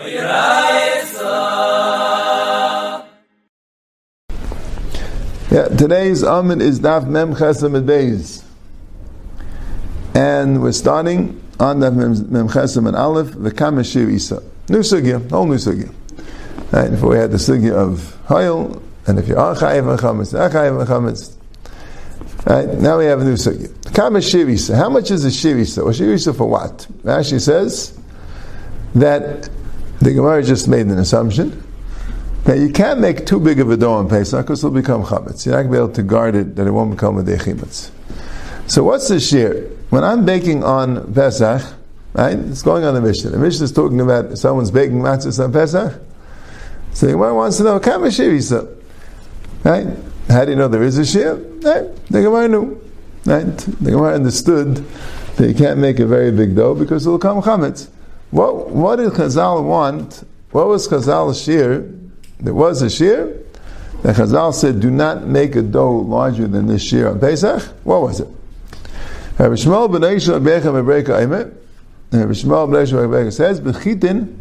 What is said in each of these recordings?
Yeah, today's Amin is Daf Mem Chesam Beis. And we're starting on Daf Mem Chesam and Aleph, V'kam Shir Isa. New Sugya, whole new Sugya. Right, before we had the Sugya of Hayel, and if you are Chayiv and Chametz, not and Chametz. Right, now we have a new Sugya. Kam Shir Isa. How much is a Shir Isa? Or Shir Isa for what? Rashi says that the Gemara just made an assumption now you can't make too big of a dough on Pesach because it'll become chametz. You're not going to be able to guard it that it won't become a dechimetz. So what's the shear? When I'm baking on Pesach, right? It's going on the Mishnah. The Mishnah is talking about someone's baking matzahs on Pesach. So the Gemara wants to know, kam shir Right? How do you know there is a shear? Right? The Gemara knew. Right? The Gemara understood that you can't make a very big dough because it'll come chametz. What, what did Chazal want? What was Chazal's shear there was a shear. The Chazal said, do not make a dough larger than this shear on Pesach. What was it? Rabbi Shmuel ben Eisha Bechem Ebreka Aimet. Rabbi Shmuel ben Eisha Ebreka says, Bechitin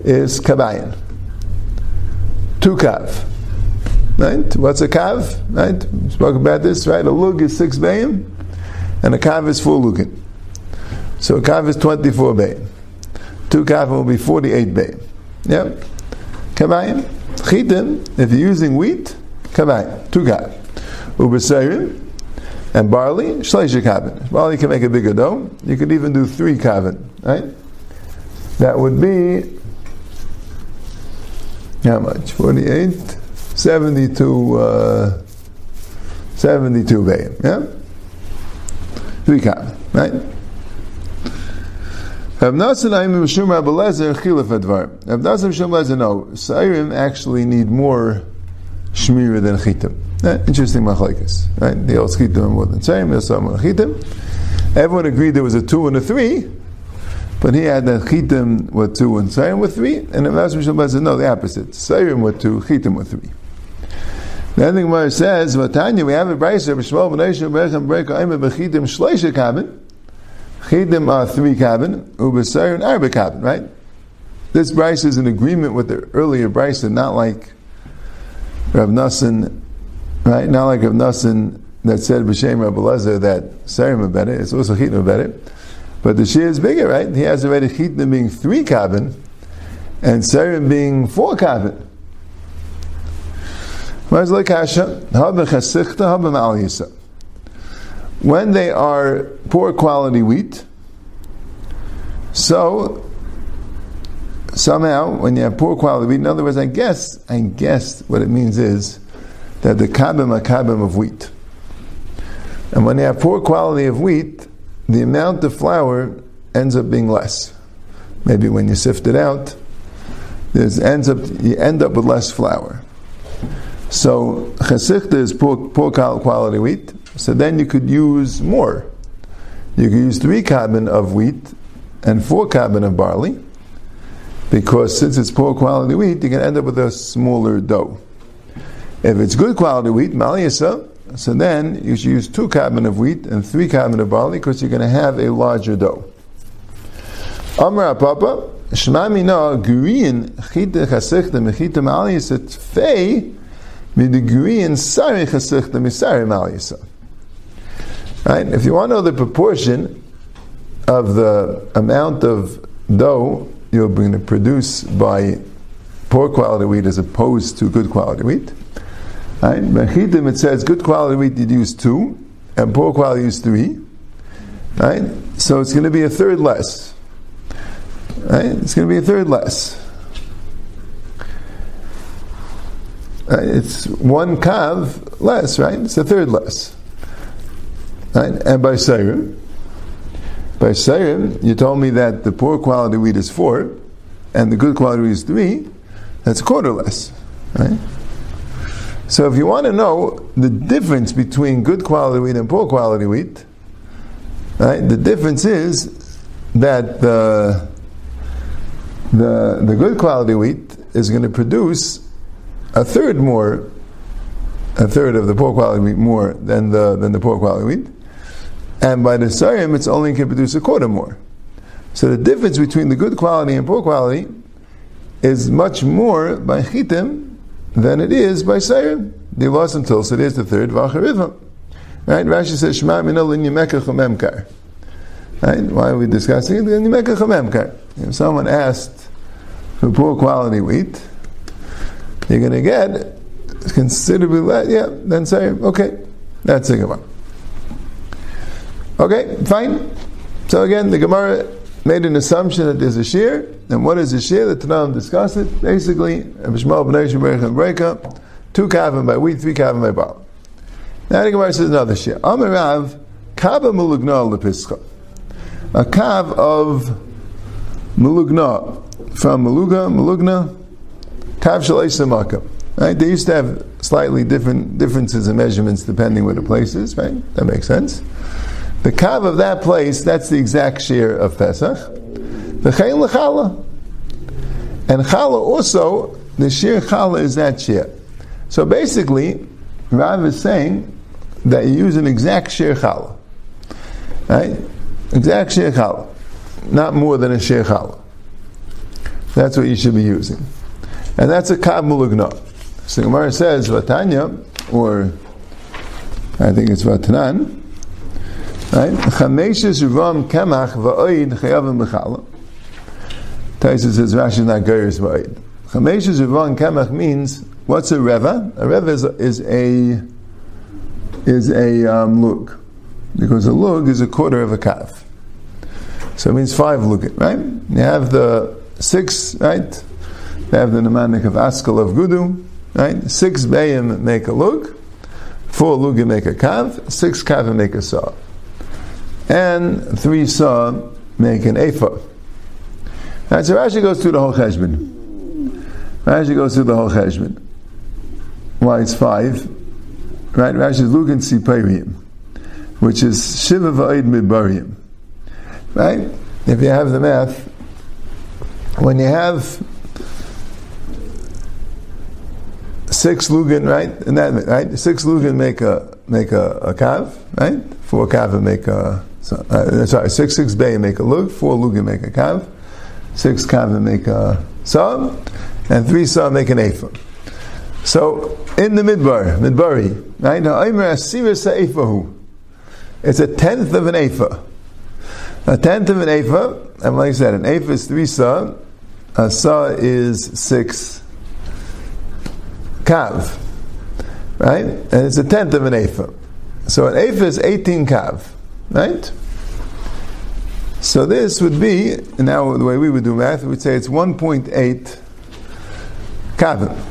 is kabayin. Two kav. Right? What's a kav? Right? We spoke about this, right? A lug is six bayim, and a kav is four lugin. So a kav is 24 bayim. Two kav will be 48 bayim. Yep. Kabayim. Chitim, if you're using wheat, kavai, two kav. Ubesayrim, and barley, shleisha kavin. Barley can make a bigger dough. You could even do three kavin, right? That would be how much? 48, 72, uh, 72 bayim, yeah? Three kavin, right? Rav Nasan Aimim Mishum Rabbi Lezer Chilaf Advar. Rav Nasan Mishum Lezer, no, Sairim actually need more Shmira than Chitim. Eh, interesting machlekes, right? The old Chitim more than Sairim, the some more Chitim. Everyone agreed there was a two and a three, but he had that Chitim were two and Sairim were three, and Rav Nasan Mishum Lezer, no, the opposite. Sairim were two, Chitim were three. Then The Gemara says, Vatanya, we have a Braisa, Rabbi Shmuel, B'nai Shem, Breika, Aimer, B'chitim, Shleisha Kabin, Chidim are three cabin, Ubasar and Arba cabin, right? This Braisa is in agreement with the earlier Bryce, and not like Rav Nassan, right? Not like Rav Nassan that said B'Shem Rav Lezer that Sarim are better. It's also Chitim better. But the Shia is bigger, right? He has already Chitim being three cabin, and Sarim being four cabin. Where's Lekasha? Haba Chasichta, Haba Yisa when they are poor quality wheat, so somehow when you have poor quality wheat, in other words, I guess, I guess what it means is that the kabim are kabim of wheat. And when you have poor quality of wheat, the amount of flour ends up being less. Maybe when you sift it out, there's ends up you end up with less flour. So chesichta is poor, poor quality wheat, so then you could use more. You could use three kabin of wheat and four kabin of barley, because since it's poor quality wheat, you can end up with a smaller dough. If it's good quality wheat, maliyasa, so then you should use two kabin of wheat and three kabin of barley, because you're going to have a larger dough. Amra Papa, Shema Mina, Gurin, Chita Chasechta, Mechita Maliyasa, Tfei, Midigurin, Sari Chasechta, Misari Maliyasa. Right? If you want to know the proportion of the amount of dough you're going to produce by poor quality wheat as opposed to good quality wheat, right? Mechidim it says good quality wheat you'd use two, and poor quality use three, right? So it's going to be a third less, right? It's going to be a third less. It's one kav less, right? It's a third less. Right? And by Seirim, by Seirim, you told me that the poor quality wheat is four, and the good quality wheat is three, that's a quarter less. Right? So if you want to know the difference between good quality wheat and poor quality wheat, right, the difference is that the, the, the good quality wheat is going to produce a third more, a third of the poor quality wheat more than the, than the poor quality wheat and by the Sarim it's only can produce a quarter more. So the difference between the good quality and poor quality is much more by chitim than it is by sayim. The loss until so it is the third v'acharivam. Right? Rashi says Shema minol in yemekach memkar. Right? Why are we discussing it? In yemekach memkar. If someone asked for poor quality wheat, you're going to get considerably less. Yeah, then say okay, that's the Gemara. Okay, fine. So again, the Gemara made an assumption that there's a shear, and what is a shear? The Tanam discuss it. Basically, two kavim by wheat, three kavim by bar. Now the Gemara says another shear. Amar Rav, kava mulugna lepischa. A kav of mulugna, from maluga, malugna, kav shal Right? They used to have slightly different differences in measurements depending where the place is, right? That makes sense. The kav of that place, that's the exact shear of Pesach. The chayin lechala. And chala also, the shear chala is that shear. So basically, Rav is saying that you use an exact shear chala. Right? Exact shear chala. Not more than a shear chala. That's what you should be using. And that's a kav mulugna. So Gemara says, Vatanya, or I think it's Vatanan, Right? Chameshes Ram Kemach Va'oid Chayavim B'chala. Taisa says Rashi not Geiris Va'oid. Chameshes Ram Kemach means what's a reva? A reva is a, is a is a um, lug because a lug is a quarter of a kav. So it means five lugin, right? You have the six, right? You have the mnemonic of Askal of Gudu, right? Six bayim make a lug, four lugim make a kav, six kav make a saw and three saw make an ephah. Right, so Rashi goes through the whole cheshbon. Rashi goes through the whole cheshbon. Why it's five? Right, Rashi is Lugan Sipayim, which is Shiva Va'id Midbarim. Right? If you have the math, when you have six lugan, right? And that right, six lugan make a make a, a kav, right? Four kav make a so, uh, sorry, six six bay make a lug, four lug make a kav, six kav make a saw, and three saw make an ephah. So in the midbar, midbari, right? Now It's a tenth of an ephah. A tenth of an ephah, and like I said, an ephah is three saw, a saw is six kav, right? And it's a tenth of an ephah. So an ephah is 18 kav. Right? So this would be, now the way we would do math, we would say it's 1.8 kavim.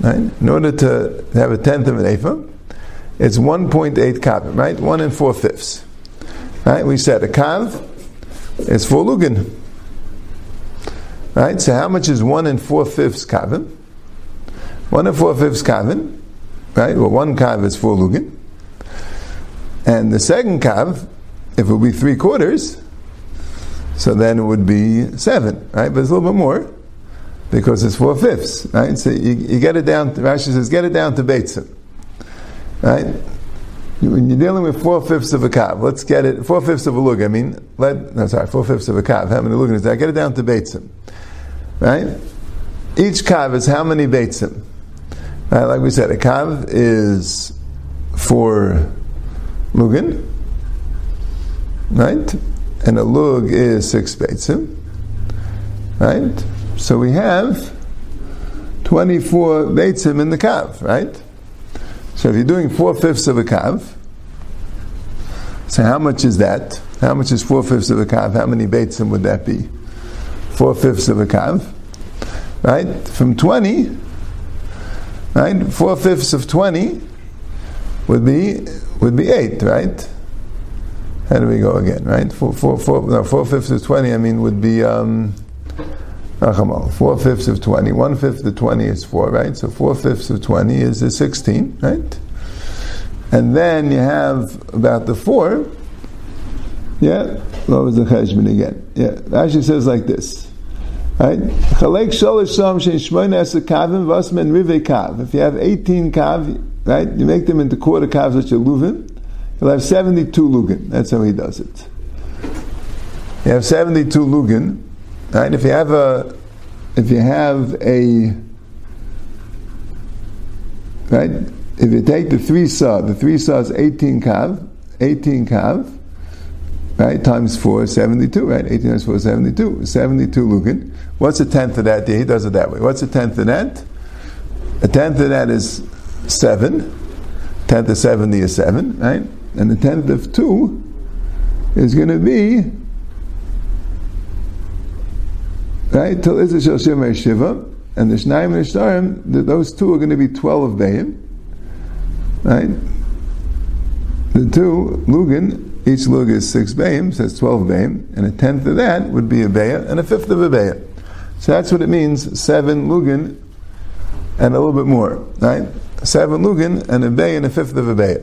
Right? In order to have a tenth of an ephah, it's 1.8 kavim, right? One and four fifths. Right? We said a kav is four lugin. Right? So how much is one and four fifths kavim? One and four fifths kavim. Right? Well, one kav is four lugin. And the second kav, if it would be three quarters, so then it would be seven, right? But it's a little bit more because it's four fifths, right? So you, you get it down. To, Rashi says, get it down to beitzim, right? When you're dealing with four fifths of a kav, let's get it four fifths of a lug. I mean, let no sorry, four fifths of a kav. How many lug is that? Get it down to beitzim, right? Each kav is how many beitzim? Right? Like we said, a kav is four lugin, right? And a lug is six beitzim, right? So we have 24 beitzim in the kav, right? So if you're doing four fifths of a kav, so how much is that? How much is four fifths of a kav? How many beitzim would that be? Four fifths of a kav, right? From 20, right? Four fifths of 20 would be would be eight, right? How do we go again, right? Four, four, four, no, four fifths of twenty. I mean, would be um, four fifths of twenty. One fifth of twenty is four, right? So four fifths of twenty is a sixteen, right? And then you have about the four. Yeah, what was the cheshbon again? Yeah, actually says like this. Right? If you have 18 kav, right? You make them into quarter calves which are luvim. You'll have 72 lugin. That's how he does it. You have 72 lugin, right? If you have a if you have a right, if you take the three saw, the three saw is 18 kav, 18 kav, right, times 4, 72, right? 18 times 4, 72. 72 lukin. What's a tenth of that? He does it that way. What's a tenth of that? A tenth of that is 7. Tenth of 70 is 7, right? And the tenth of 2 is going to be right? Till Izah Shel Shiva, and the Shnaim and the those two are going to be 12 of Bayim, right? The two, Lugin, each Lug is 6 Bayim, so that's 12 Bayim, and a tenth of that would be a Bayah, and a fifth of a Bayah. So that's what it means, 7 Lugin, and a little bit more, right? 7 Lugin, and a Bayah, and a fifth of a Bayah.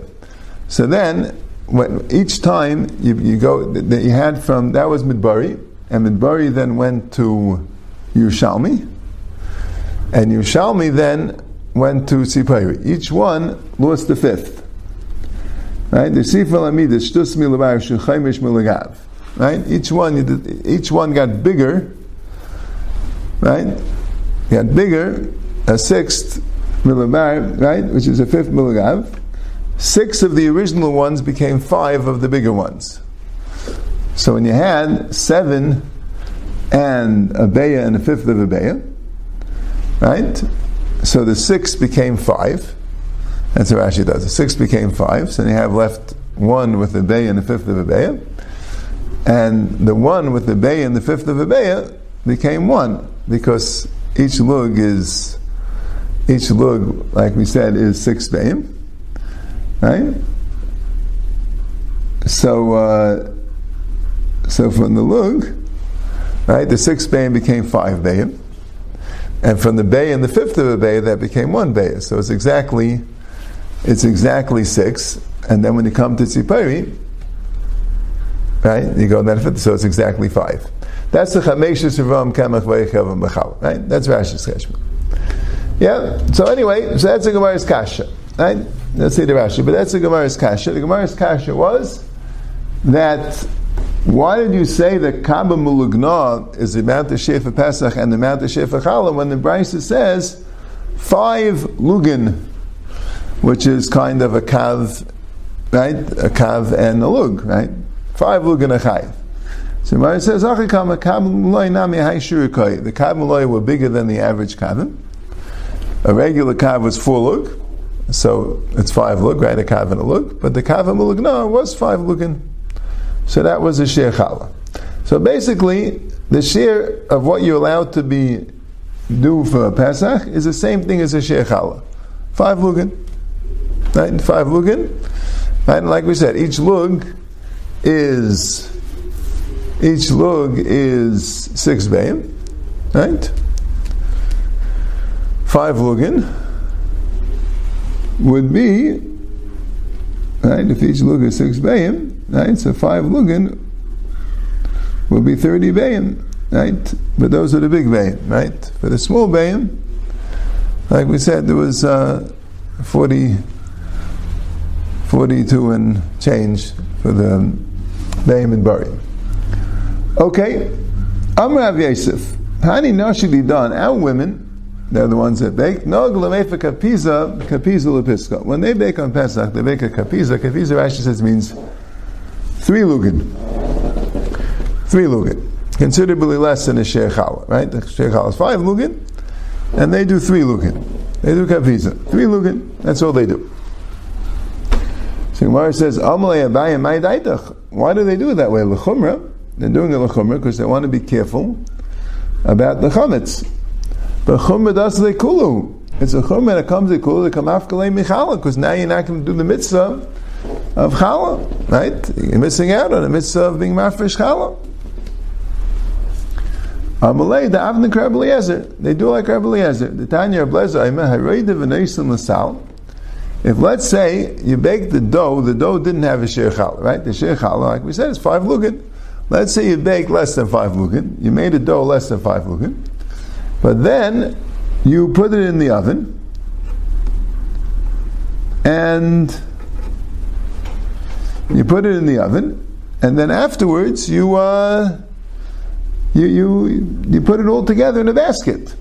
So then, when, each time you, you go, that you had from, that was Midbari, and Midbari then went to Yerushalmi, and Yerushalmi then went to Tzipayri. Each one lost the fifth. Right? The Sifal Amidus, Shtus Milabar, Shuchaimish Milagav. Right? Each one, each one got bigger. Right? Got bigger, a sixth Milabar, right? Which is a fifth Milagav. Six of the original ones became five of the bigger ones. So when you had seven and a beya and a fifth of a beya, right? So the six became five. That's what Rashi does. The six became five. So you have left one with the beya and the fifth of a beya. And the one with the beya and the fifth of a beya became one because each lug is each lug, like we said, is six bayim, right? So, uh, so from the lug, right, the sixth bayim became five bayim, and from the bay and the fifth of a bay, that became one bay. So it's exactly, it's exactly six. And then when you come to tzipari, right, you go that fifth, so it's exactly five. That's the chameshus Ravam Kamach Vayichavam B'chal, right? That's Rashi's cheshbon. Yeah. So anyway, so that's the Gemara's kasha, right? Let's say the Rashi, but that's the Gemara's kasha. The Gemara's kasha was that why did you say that Kaba Mulugna is the amount of Shefa Pesach and the amount of Shefa Chala when the Brisa says five Lugin, which is kind of a Kav, right? A Kav and a Lug, right? Five Lugin Achayiv. So Mari says. The Kab were bigger than the average Kavim. A regular Kav was four Lug, so it's five Lug, right? A Kav and a Lug. But the Kav Mulugna was five Lugin. So that was a shir challah. So basically, the shir of what you're allowed to be do for a Pesach is the same thing as a shir challah. Five lugin. Right? Five lugin. Right? And like we said, each lug is each lug is six bayim. Right? Five lugin would be right if each lug is six bayim right? So five lugin would be 30 bayim, right? But those are the big bayim, right? For the small bayim, like we said, there was uh, 40, 42 and change for the bayim and bari. Okay, Amrav Yosef, Hani Nashili done, our women, they're the ones that bake. No glamefa kapiza, kapiza lepiska. When they bake on Pesach, they bake a kapiza. Kapiza Rashi says means Three lugin. Three lugin. Considerably less than a challah, right? The challah is five lugin, and they do three lugin. They do kafiza. Three lugin, that's all they do. So Gemara says, Why do they do it that way? L'chumra. They're doing it l'chumra because they want to be careful about the chametz. But chumra does the kulu. It's a chumra that comes to kulu to come after michala because now you're not going to do the mitzvah of challah, right? You're missing out on the mitzvah of being mafresh challah. Amalei, the Avnik Rebbe Eliezer, they do like Rebbe Eliezer. The Tanya Ablezer, Aimeh, Hareda v'neisim l'sal. If let's say you bake the dough, the dough didn't have a shir challah, right? The shir challah, like we said, is five lugin. Let's say you bake less than five lugin. You made a dough less than five lugin. But then you put it in the oven and you put it in the oven, and then afterwards you uh, you, you, you put it all together in a basket.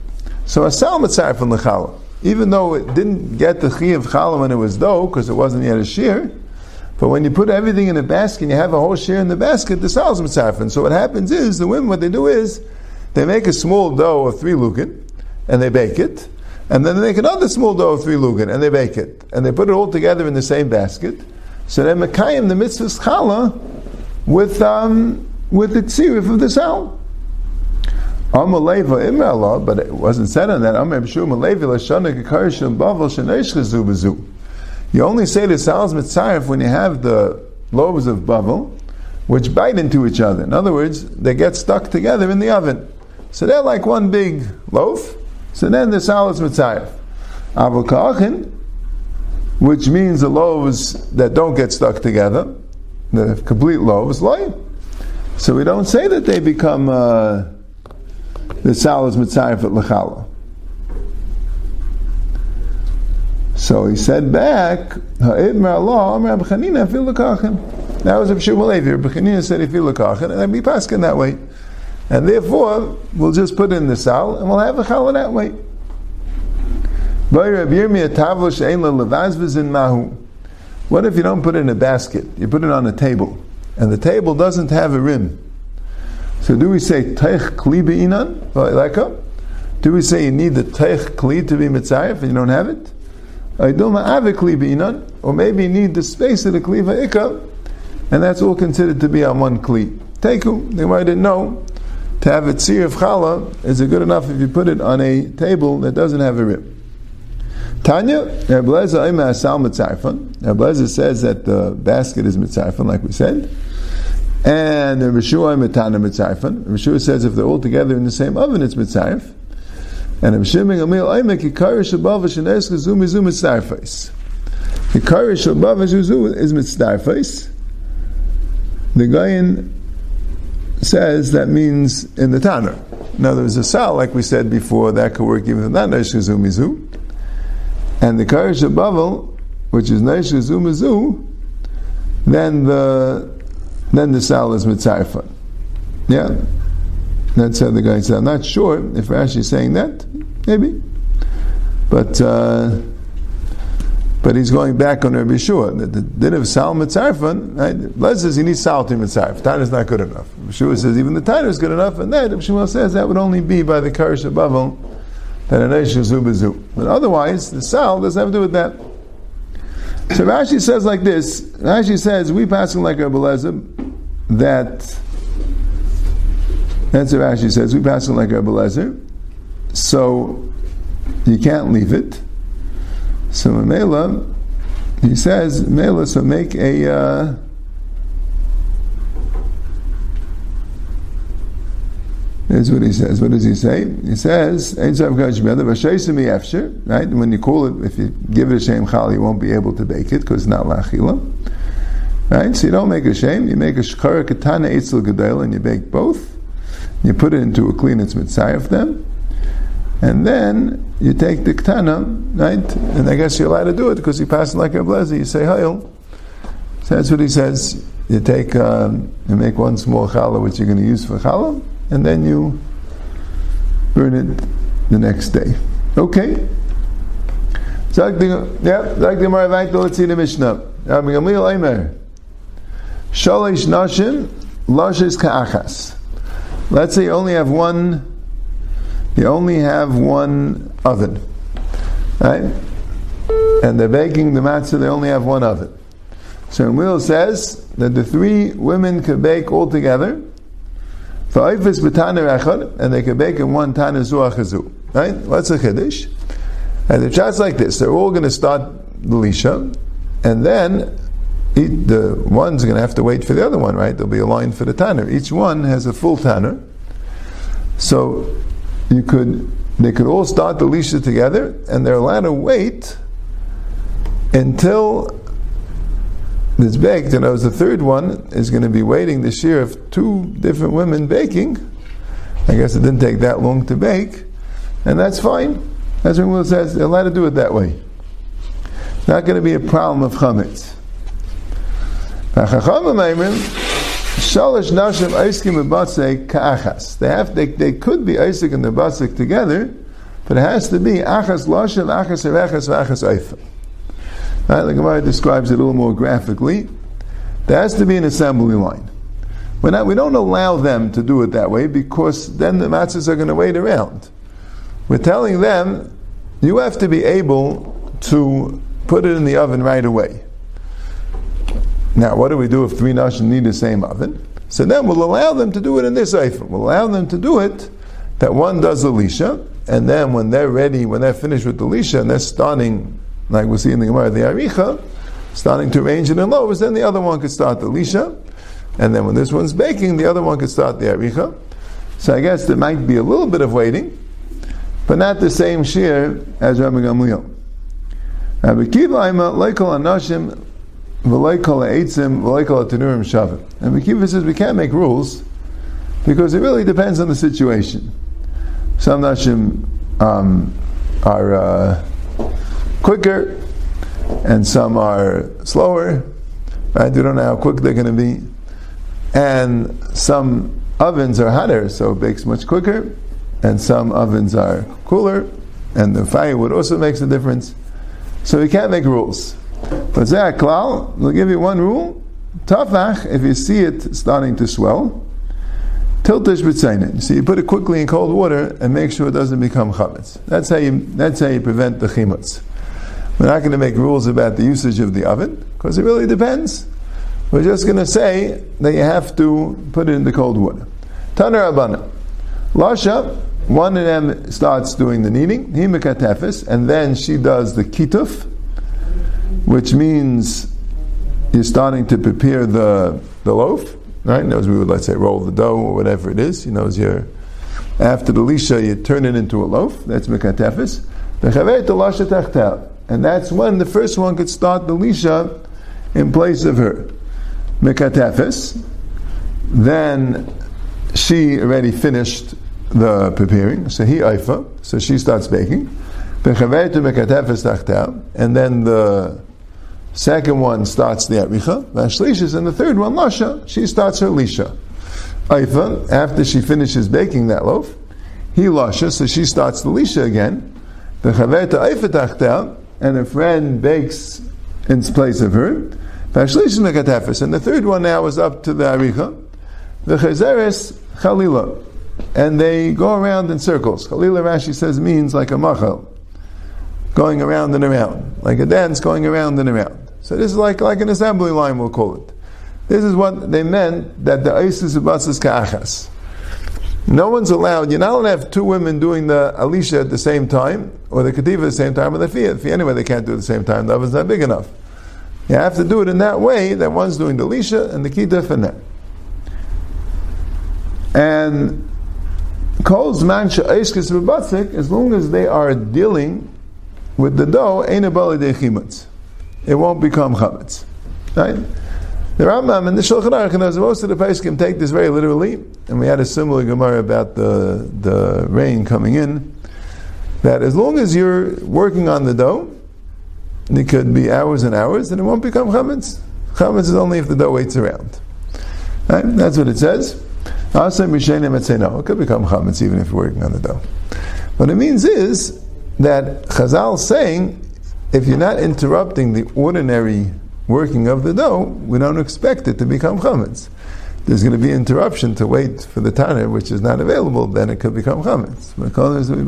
So a sal mitzaref from the challah. Even though it didn't get the chi of challah when it was dough, because it wasn't yet a shear, but when you put everything in a basket and you have a whole share in the basket, the sal is. And so what happens is, the women, what they do is, they make a small dough of three lukin, and they bake it, and then they make another small dough of three lukin, and they bake it, and they put it all together in the same basket. So they mekayim the mitzvah challah with um, with the tzirif of the sal. Amaleva imrala, but it wasn't said on that. You only say the sal's mitzaref when you have the loaves of bavel, which bite into each other. In other words, they get stuck together in the oven. So they're like one big loaf. So then the sal is mitzaref. Avokachin, which means the loaves that don't get stuck together, the complete loaves, loy. So we don't say that they become. Uh, the sal is mitzayif at lechala. So he said back. That was a Shimon Levi. Abchanina said, if you lekachin, and we pass that way. And therefore, we'll just put in the sal, and we'll have a challah that way. What if you don't put it in a basket? You put it on a table, and the table doesn't have a rim. So do we say teich kli be'inan, Do we say you need the teich kli to be mitzayef and you don't have it? Or maybe you need the space of the kli va'ika, and that's all considered to be on one kli. Teku, they might didn't know. To have a tzir of challah is it good enough if you put it on a table that doesn't have a rib. Tanya, Rebeleza Ima Mitzarfan. Says that the basket is Mitzarfan, like we said. And the Rishua Mitana Mitzayfan. Rishua says if they're all together in the same oven, it's Mitzayf. And Rishiming Amil Aimek Hikari Shabava Shanes Kazu Mizu Mitzayfais. Hikari Shabava Shuzu is Mitzayfais. The Gayan says that means in the Tanner. Now there's a sal, like we said before, that could work even without Neish Kazu Mizu. And the Kari Shabaval, which is Neish Kazu Mizu, then the then the sal is mitzarfa. Yeah? That's how the guy said. I'm not sure if Rashi is saying that. Maybe. But uh, but he's going back on Rabbi Shua. The, the din of sal mitzarfan, right? Les says he needs sal to mitzarf. Tan is not good enough. Rabbi Shua says even the tan is good enough, and then Rabbi Shua says that would only be by the karish Bavel, that an zubazu. But otherwise, the sal doesn't have to do with that. So Rashi says like this. Rashi says we passing like Rabbi Lezer that. That's what Rashi says. We passing like Rabbi Lezer, so you can't leave it. So Mela, he says Mela, so make a. Uh, Here's what he says. What does he say? He says, right? When you call it, if you give it a shame chal, you won't be able to bake it because it's not lachila. Right? So you don't make a shame, you make a shkara katana etzel gadol and you bake both. You put it into a clean it's of them. And then you take the katana, right? And I guess you're allowed to do it because you pass like a blazer. You say hayil. So that's what he says. You take, um, you make one small challah which you're going to use for challah and then you burn it the next day. Okay. Sag the yeah, sag the Gemara let's see the Mishnah. Rabbi Gamliel Eimer. Shalish nashim lashes ka'achas. Let's say you only have one you only have one oven. Right? And they're baking the matzah, they only have one oven. So Will says that the three women could bake all together and they can bake in one tana zuachazu. Right? What's a chiddush? And the chat's like this: they're all going to start the lisha, and then each, the one's going to have to wait for the other one. Right? There'll be a line for the tanner. Each one has a full tanner, so you could they could all start the lisha together, and they're allowed to wait until that's baked, and as the third one is going to be waiting the shear of two different women baking. I guess it didn't take that long to bake, and that's fine. As Will says, they're allowed to do it that way. Not going to be a problem of chametz. Shalish nashim oiskim bebatzek ka'achas. They have they, they could be oisik and the batzek together, but it has to be achas lashem, achas erechas, achas oifa. Right, the Gemara describes it a little more graphically. There has to be an assembly line. We're not, we don't allow them to do it that way because then the matzahs are going to wait around. We're telling them you have to be able to put it in the oven right away. Now, what do we do if three nashim need the same oven? So then we'll allow them to do it in this oven. We'll allow them to do it that one does the lisha, and then when they're ready, when they're finished with the lisha, and they're starting, like we see in the Gemara, the aricha, starting to arrange it in loaves, then the other one could start the lisha, and then when this one's baking, the other one could start the aricha. So I guess there might be a little bit of waiting, but not the same shear as Rabbi Gamliel. Rabbi Kiva, a anashim and Mekiva says we can't make rules because it really depends on the situation. Some nashim um, are uh, quicker and some are slower. Right? We don't know how quick they're going to be. And some ovens are hotter, so it bakes much quicker. And some ovens are cooler, and the firewood also makes a difference. So we can't make rules. But Zeh Klal, we'll give you one rule. Tafach, if you see it starting to swell, tiltish b'tzainin. So you see you put it quickly in cold water and make sure it doesn't become chametz. That's how you, that's how you prevent the chimutz. We're not going to make rules about the usage of the oven, because it really depends. We're just going to say that you have to put it in the cold water. Taner Abana. Lasha, one of them starts doing the kneading, he and then she does the kituf, which means you're starting to prepare the, the loaf, right? Knows we would, let's say, roll the dough or whatever it is. You know, you're, after the lisha, you turn it into a loaf. That's mekatefis. And that's when the first one could start the lisha in place of her. Mekatefis. Then she already finished the preparing, so he aifa, so she starts baking. And then the Second one starts the Aricha, Vashlishis, and the third one, Lasha, she starts her Lisha. After she finishes baking that loaf, he Lasha, so she starts the Lisha again. The Chaverta and a friend bakes in place of her. Vashlishis Mekatefis, and the third one now is up to the Aricha. The Chazeres Chalila, and they go around in circles. Chalila Rashi says means like a machal going around and around, like a dance going around and around. So this is like, like an assembly line, we'll call it. This is what they meant that the Isis Abbasas Ka'achas. No one's allowed, you're not allowed to have two women doing the Alisha at the same time, or the Kativa at the same time, or the Fiyat. Anyway, they can't do it at the same time, the oven's not big enough. You have to do it in that way that one's doing the Alisha and the Kitaf and that. And calls Mansha Eiskis Babatzik, as long as they are dealing with the dough. It won't become chametz. Right? The Rambam and the Shulchan Aruch and most of the Pesachim take this very literally, and we had a similar Gemara about the, the rain coming in, that as long as you're working on the dough, it could be hours and hours, and it won't become chametz. Chametz is only if the dough waits around. Right? That's what it says. It could become chametz even if you're working on the dough. What it means is that Chazal saying, if you're not interrupting the ordinary working of the dough, we don't expect it to become chametz. There's going to be interruption to wait for the tanner, which is not available, then it could become chametz.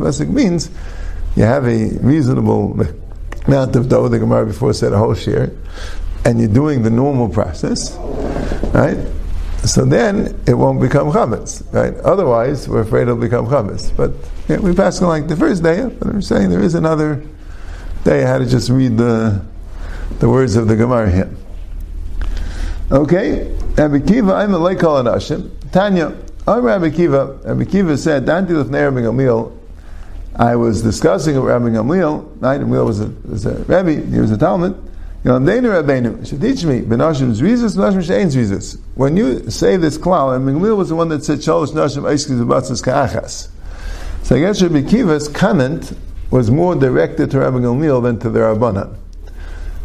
Basic means you have a reasonable amount of dough. The Gemara before said a whole share, and you're doing the normal process, right? So then it won't become chametz, right? Otherwise, we're afraid it'll become chametz. But yeah, we pass on like the first day, but I'm saying there is another day. I had to just read the the words of the Gemara here. Okay, Rabbi Kiva, I'm a leikal anashim. Tanya, I'm Rabbi Kiva. Rabbi Kiva said, "Danti lefnei Rabbi Gamliel." I was discussing with Rabbi Gamliel. Right, Gamliel was a, was a Rabbi. He was a Talmud. Rabbeinu should teach me. When you say this klal, and Gamliel was the one that said shalosh nashim eiskis ubatzas ka'achas. So I guess Rabbi Kiva's comment was more directed to Rabbi Gamliel than to the Rabbanan.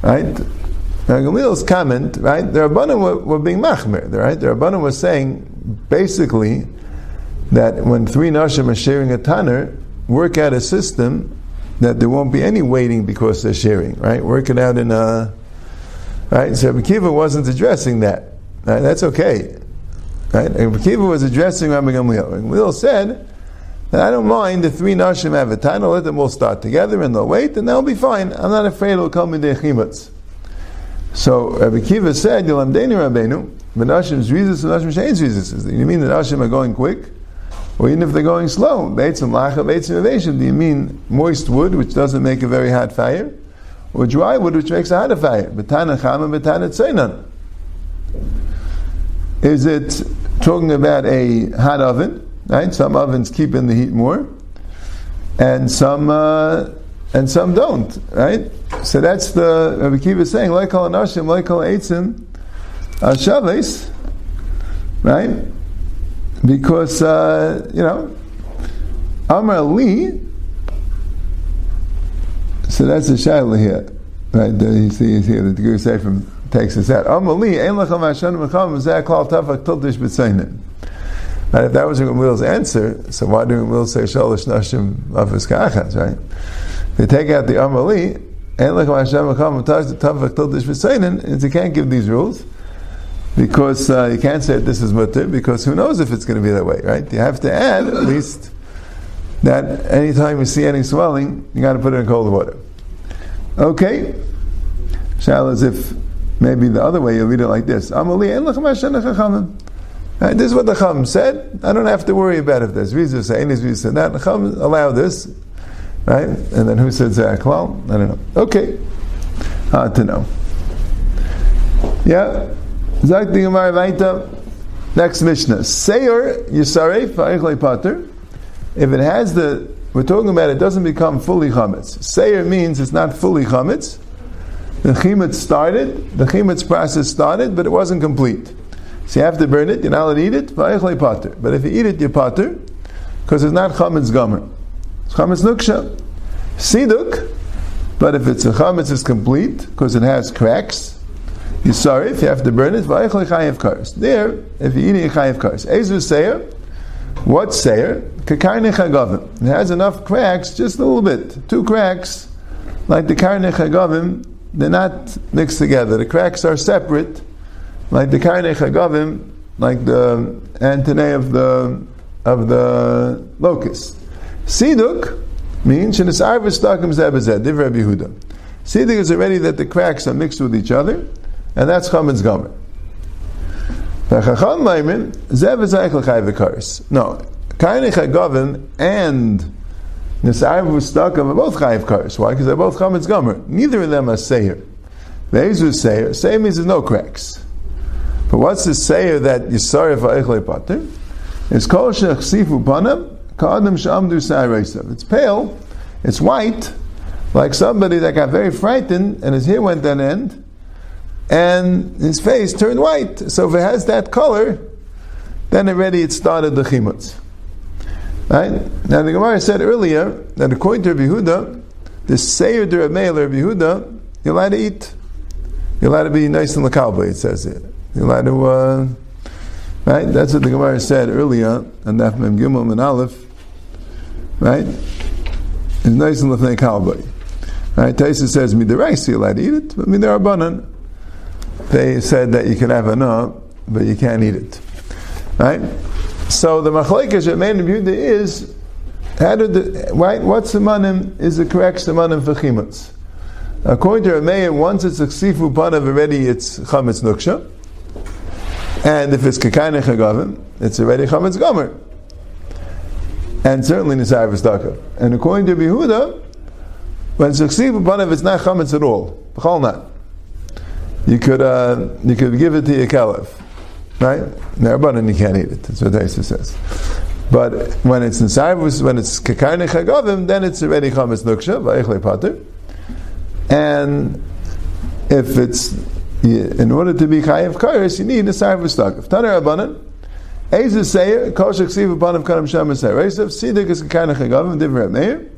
Right? Rabbi Gamliel's comment, right? The Rabbanim were, were being machmir, right? The Rabbanim was saying basically that when three nashim are sharing a tanner, work out a system that there won't be any waiting because they're sharing, right? Work it out in a right. So Rabbi Kiva wasn't addressing that. Right? That's okay. Right? Rabbi Kiva was addressing Rabbi Gamliel. Gamliel said that I don't mind the three nashim have a tanner, let them all start together and they'll wait and they'll be fine. I'm not afraid it'll come in their chimutz. So Rabbi Kiva said, Yolamdeni Rabbeinu, Menashim Zrizis and Nashim Shein Zrizis. You mean the Nashim are going quick? Or even if they're going slow, Beitzim Lacha, Beitzim Evation, do you mean moist wood, which doesn't make a very hot fire? Or dry wood, which makes a hotter fire? Betana Chama, Betana Tzeinan. Is it talking about a hot oven? Right? Some ovens keep in the heat more, and some uh, and some don't, right? So that's the Rabbi Kiva is saying, all anashim, all eitzim, shaves, right? Because uh, you know, Amar Li. So that's the shaila here, right? You see, you see the Guru Sefer takes us out. Amar Li, ein lachem Hashem mecham zeh klal tafak tiltish b'tzeinim. Right, if that was Gamliel's answer, so why did Gamliel say shalosh nashim afis kachas, right? They take out the Amali, and like Hashem is you can't give these rules because uh, you can't say this is mutter because who knows if it's going to be that way, right? You have to add at least that anytime you see any swelling, you got to put it in cold water. Okay, shall as if maybe the other way you read it like this: Right, this is what the Chum said. I don't have to worry about if there's reason say any reason that. The Chum allow this. Right? And then who said Zaklal? I don't know. Okay. Hard to know. Yeah. Zak the Gemara. Next Mishnah. Seir Yisaref Ha'ichle Pater. If it has the, we're talking about it doesn't become fully chametz. Seir means it's not fully chametz. The chimetz started, the chimetz process started, but it wasn't complete. So you have to burn it, you're not allowed to eat it, pater. But if you eat it, you're pater, because it's not chametz gomer. It's chametz nuksha. Siduk, but if it's a chametz is complete, because it has cracks, you sorry if you have to burn it. There, if you're eating a chayev kars. Ezu seir, what seir? Kakarne chagavim. It has enough cracks, just a little bit, two cracks, like the karne chagavim, they're not mixed together. The cracks are separate, like the karne chagavim, like the antennae of the of the locust. Siduk means shenisarva stakim zebazed, div Rabbi Yehuda. Siduk is already that the cracks are mixed with each other, and that's chametz gomer. V'chacham maimin zev ezayich l'chayv v'karis. No, kainich hagavim and nisarva stakim are both chayv karis. Why? Because they're both chametz gomer. Neither of them are seir. Ve'ezu seir. Seir means there's no cracks. But what's the seir that Yisarif ha'ichle pater? It's called shechsifu panam it's pale, it's white, like somebody that got very frightened and his hair went on end, and his face turned white. So if it has that color, then already it started the chimutz. Right? Now the Gemara said earlier that according to Rabbi Yehuda, the Seir de Rabbi Yehuda, you're allowed to eat. You're allowed to be nice in the cowboy, it says it. You're allowed to, uh, right? That's what the Gemara said earlier, and Naf Mem Gimel and Aleph. Right? It's nice and lefnei cowboy. Right? Taisa says midiraisi you're allowed to eat it, but midirabanan. They said that you can have a nut, but you can't eat it. Right? So the machlekes that made Yehuda is how did the right? What simanim is the correct simanim for chimutz? According to Rameir, once it's a sifu panav already, it's chametz nuksha, and if it's kakayin chagavim, it's already chametz gomer and certainly Nisai Vistaka. And according to Yehuda, when succeed if it's not chametz at all. B'chol not. You could uh, you could give it to your caliph, right? Nerbanan you can't eat it. That's what Taisa says. But when it's Nisai, when it's kakarne chagavim, then it's already chametz nuksha va'ichle pater. And if it's in order to be chayav kairis, you need a Nisai Vistaka. Taner Rabbanan. Eizu Seir, Kol Sheksiv upon of Kanam Shem Sidik is Chagavim, Meir.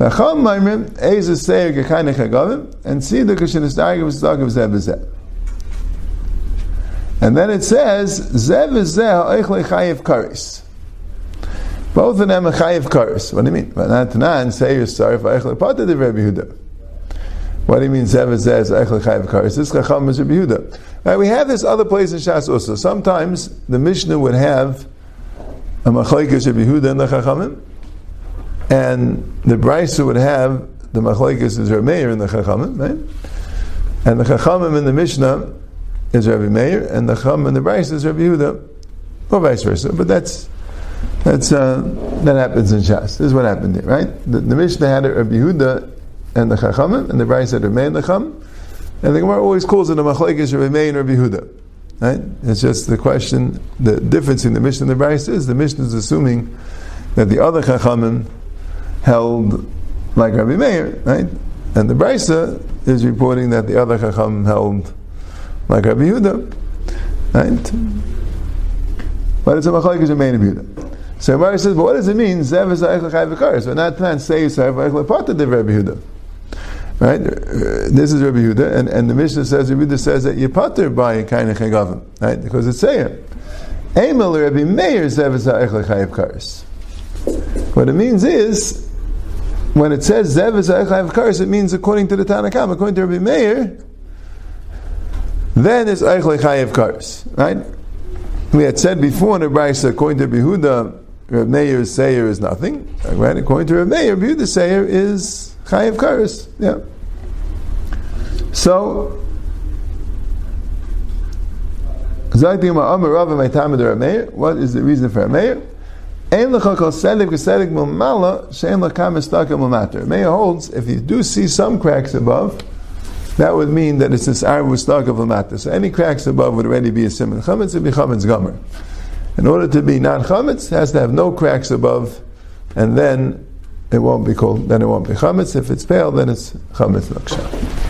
And the then it says, zev. Both of them are chayiv karis. What do you mean? V'natanan seir sorry v'eichle pata de Rabbi Yehuda. What do you mean zev is eichle chayiv karis? This chacham is Rabbi Yehuda. Right, we have this other place in Shas also. Sometimes the Mishnah would have a machlekes Rabbi Yehuda and the chachamim, and the Braisa would have the machlekes is Rabbi Meir and the Chachamim, right? And the Chachamim in the Mishnah is Rabbi Meir, and the Chacham in the Braisa is Rabbi Yehuda, or vice versa. But that's that's uh, that happens in Shas. This is what happened here, right? The, the Mishnah had Rabbi Yehuda and the Chachamim, and the Braisa had Rabbi Meir and the Chacham, and the Gemara always calls it a machlekes Rabbi Meir and Rabbi Yehuda. Right? It's just the question, the difference in the Mishnah and the Braisa is the Mishnah is assuming that the other Chachamim held like Rabbi Meir, right? And the Braisa is reporting that the other Chacham held like Rabbi Yehuda, right? But it's a machlekes Rabbi Yehuda. So Rabbi says, but what does it mean? Zev is v'karis. We're not trying to say Yisrael v'echel parted of Rabbi Yehuda. Right? Uh, this is Rabbi Yehuda, and, and the Mishnah says, Rabbi Yehuda says that you're pater by kind of chagavim, right? Because it's saying, Emel Rabbi Meir zev is ha'echel chayv karis. What it means is, when it says Zev is Eichlev Karis, it means according to the Tanakam, according to Rabbi Meir, then it's Eichlev Chayev Karis. Right? We had said before in the Braisa, according to Behuda, Rabbi Meir's Seir is nothing. Right? According to Rabbi Meir, Behuda's Seir is Chayev Karis. Yeah. So, what is the reason for Rabbi Meir? Meir holds, if you do see some cracks above, that would mean that it's this arm stuck of matter. So any cracks above would already be a simon chametz, it'd be chametz gomer. In order to be non chametz, has to have no cracks above, and then it won't be called. Then it won't be chametz. If it's pale, then it's chametz laksha.